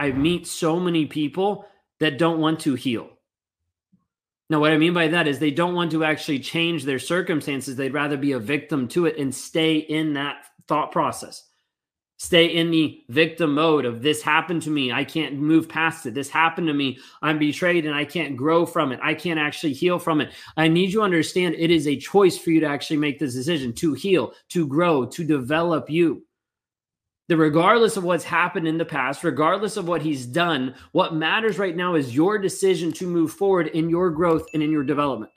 I meet so many people that don't want to heal. Now, what I mean by that is they don't want to actually change their circumstances. They'd rather be a victim to it and stay in that thought process. Stay in the victim mode of this happened to me. I can't move past it. This happened to me. I'm betrayed and I can't grow from it. I can't actually heal from it. I need you to understand it is a choice for you to actually make this decision to heal, to grow, to develop you that regardless of what's happened in the past, regardless of what he's done, what matters right now is your decision to move forward in your growth and in your development.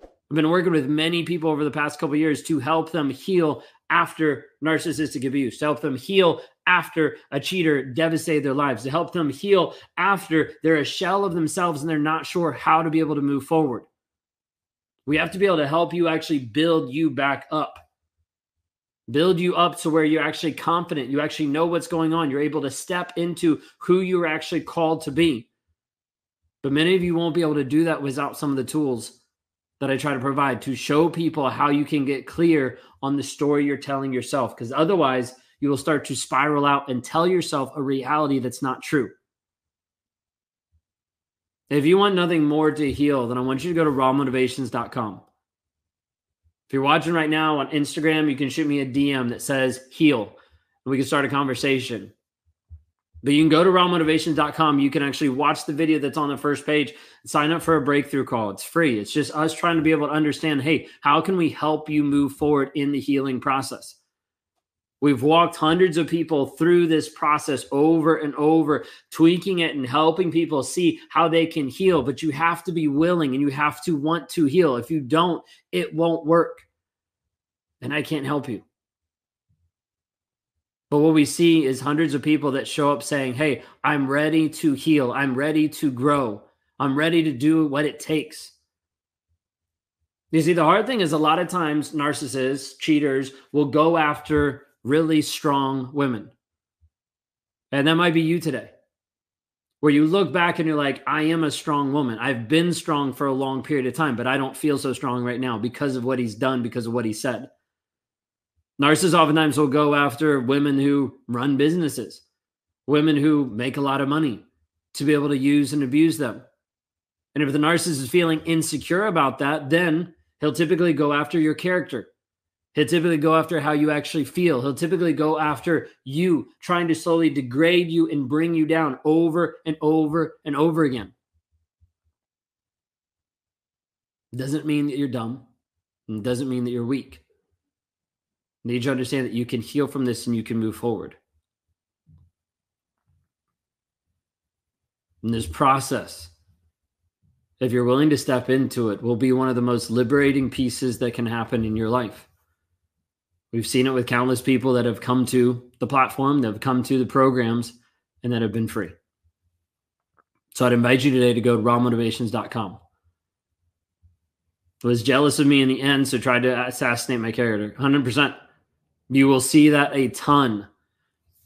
I've been working with many people over the past couple years to help them heal after narcissistic abuse, to help them heal after a cheater devastated their lives, to help them heal after they're a shell of themselves and they're not sure how to be able to move forward. We have to be able to help you actually build you back up build you up to where you're actually confident, you actually know what's going on, you're able to step into who you're actually called to be. But many of you won't be able to do that without some of the tools that I try to provide to show people how you can get clear on the story you're telling yourself. Because otherwise, you will start to spiral out and tell yourself a reality that's not true. If you want nothing more to heal, then I want you to go to rawmotivations.com. If you're watching right now on Instagram, you can shoot me a DM that says heal and we can start a conversation. But you can go to rawmotivations.com. You can actually watch the video that's on the first page, sign up for a breakthrough call. It's free. It's just us trying to be able to understand hey, how can we help you move forward in the healing process? We've walked hundreds of people through this process over and over, tweaking it and helping people see how they can heal. But you have to be willing and you have to want to heal. If you don't, it won't work. And I can't help you. But what we see is hundreds of people that show up saying, Hey, I'm ready to heal. I'm ready to grow. I'm ready to do what it takes. You see, the hard thing is a lot of times narcissists, cheaters will go after really strong women. And that might be you today, where you look back and you're like, I am a strong woman. I've been strong for a long period of time, but I don't feel so strong right now because of what he's done, because of what he said. Narcissists oftentimes will go after women who run businesses, women who make a lot of money to be able to use and abuse them. And if the narcissist is feeling insecure about that, then he'll typically go after your character. He'll typically go after how you actually feel. He'll typically go after you, trying to slowly degrade you and bring you down over and over and over again. It doesn't mean that you're dumb. It doesn't mean that you're weak. You need to understand that you can heal from this and you can move forward. And this process, if you're willing to step into it, will be one of the most liberating pieces that can happen in your life. We've seen it with countless people that have come to the platform, that have come to the programs, and that have been free. So I'd invite you today to go to rawmotivations.com. Was jealous of me in the end, so tried to assassinate my character. 100%. You will see that a ton.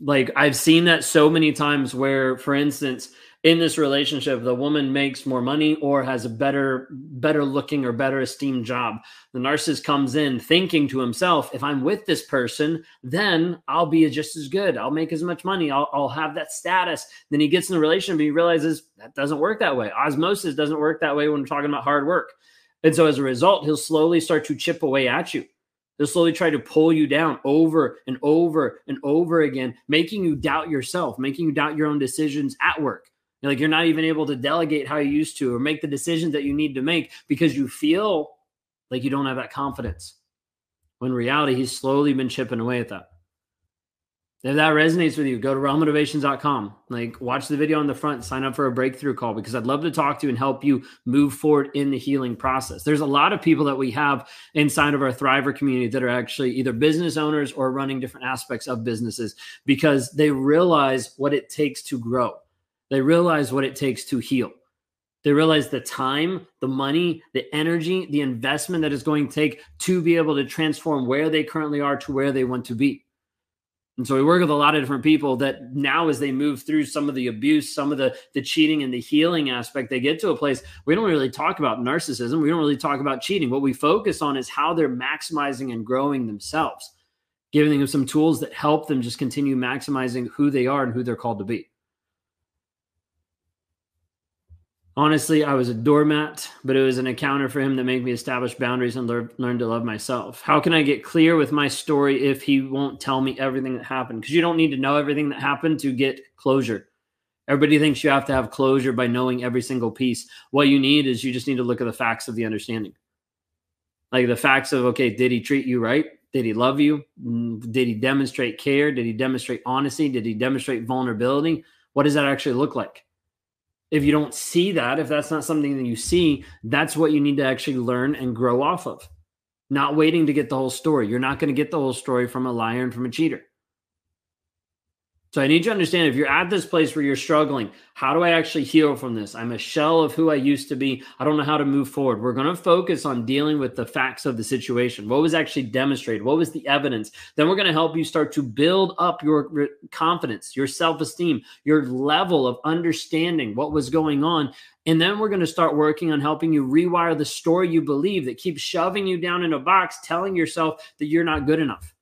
Like I've seen that so many times where, for instance, in this relationship the woman makes more money or has a better better looking or better esteemed job. The narcissist comes in thinking to himself if i'm with this person then i'll be just as good. I'll make as much money. I'll, I'll have that status. Then he gets in the relationship he realizes that doesn't work that way. Osmosis doesn't work that way when we're talking about hard work. And so as a result he'll slowly start to chip away at you. They'll slowly try to pull you down over and over and over again, making you doubt yourself, making you doubt your own decisions at work, you're like you're not even able to delegate how you used to or make the decisions that you need to make because you feel like you don't have that confidence. When reality, he's slowly been chipping away at that. If that resonates with you, go to rawmotivations.com. Like watch the video on the front, sign up for a breakthrough call because I'd love to talk to you and help you move forward in the healing process. There's a lot of people that we have inside of our Thriver community that are actually either business owners or running different aspects of businesses because they realize what it takes to grow. They realize what it takes to heal. They realize the time, the money, the energy, the investment that is going to take to be able to transform where they currently are to where they want to be. And so we work with a lot of different people that now, as they move through some of the abuse, some of the, the cheating and the healing aspect, they get to a place we don't really talk about narcissism. We don't really talk about cheating. What we focus on is how they're maximizing and growing themselves, giving them some tools that help them just continue maximizing who they are and who they're called to be. Honestly, I was a doormat, but it was an encounter for him that made me establish boundaries and learn, learn to love myself. How can I get clear with my story if he won't tell me everything that happened? Because you don't need to know everything that happened to get closure. Everybody thinks you have to have closure by knowing every single piece. What you need is you just need to look at the facts of the understanding. Like the facts of, okay, did he treat you right? Did he love you? Mm, did he demonstrate care? Did he demonstrate honesty? Did he demonstrate vulnerability? What does that actually look like? If you don't see that, if that's not something that you see, that's what you need to actually learn and grow off of. Not waiting to get the whole story. You're not going to get the whole story from a liar and from a cheater. So I need you to understand if you're at this place where you're struggling, how do I actually heal from this? I'm a shell of who I used to be. I don't know how to move forward. We're going to focus on dealing with the facts of the situation. What was actually demonstrated? What was the evidence? Then we're going to help you start to build up your confidence, your self esteem, your level of understanding what was going on. And then we're going to start working on helping you rewire the story you believe that keeps shoving you down in a box, telling yourself that you're not good enough.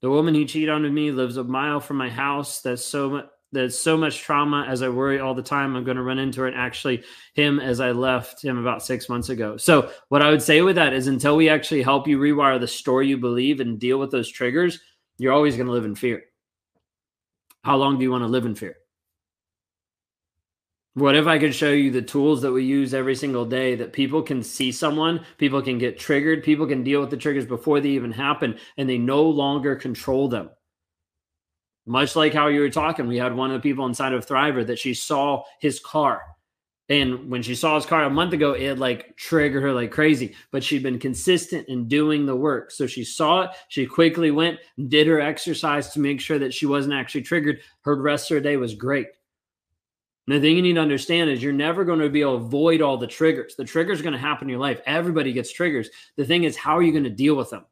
The woman who cheated on me lives a mile from my house. That's so much. So much trauma as I worry all the time I'm going to run into her and actually him as I left him about six months ago. So, what I would say with that is until we actually help you rewire the story you believe and deal with those triggers, you're always going to live in fear. How long do you want to live in fear? What if I could show you the tools that we use every single day that people can see someone, people can get triggered, people can deal with the triggers before they even happen, and they no longer control them? Much like how you were talking, we had one of the people inside of Thriver that she saw his car. And when she saw his car a month ago, it like triggered her like crazy. But she'd been consistent in doing the work. So she saw it. She quickly went, and did her exercise to make sure that she wasn't actually triggered. Her rest of her day was great. And the thing you need to understand is you're never going to be able to avoid all the triggers. The triggers are going to happen in your life. Everybody gets triggers. The thing is, how are you going to deal with them?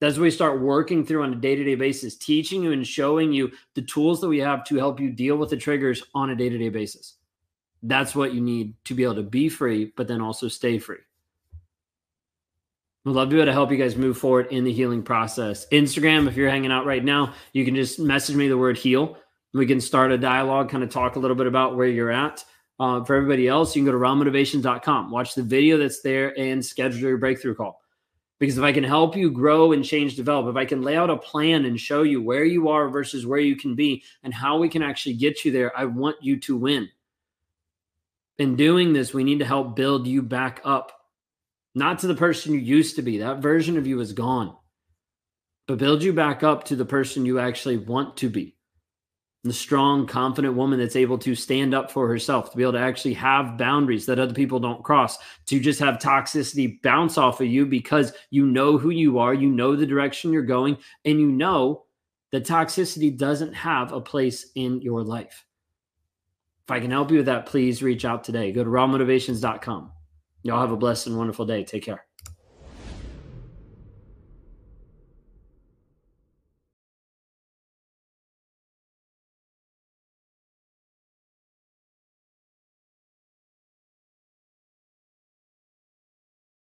That's what we start working through on a day to day basis, teaching you and showing you the tools that we have to help you deal with the triggers on a day to day basis. That's what you need to be able to be free, but then also stay free. We'd love to be able to help you guys move forward in the healing process. Instagram, if you're hanging out right now, you can just message me the word heal we can start a dialogue, kind of talk a little bit about where you're at. Uh, for everybody else, you can go to rawmotivations.com, watch the video that's there, and schedule your breakthrough call. Because if I can help you grow and change, develop, if I can lay out a plan and show you where you are versus where you can be and how we can actually get you there, I want you to win. In doing this, we need to help build you back up, not to the person you used to be. That version of you is gone, but build you back up to the person you actually want to be the strong, confident woman that's able to stand up for herself, to be able to actually have boundaries that other people don't cross, to just have toxicity bounce off of you because you know who you are, you know the direction you're going, and you know that toxicity doesn't have a place in your life. If I can help you with that, please reach out today. Go to rawmotivations.com. Y'all have a blessed and wonderful day. Take care.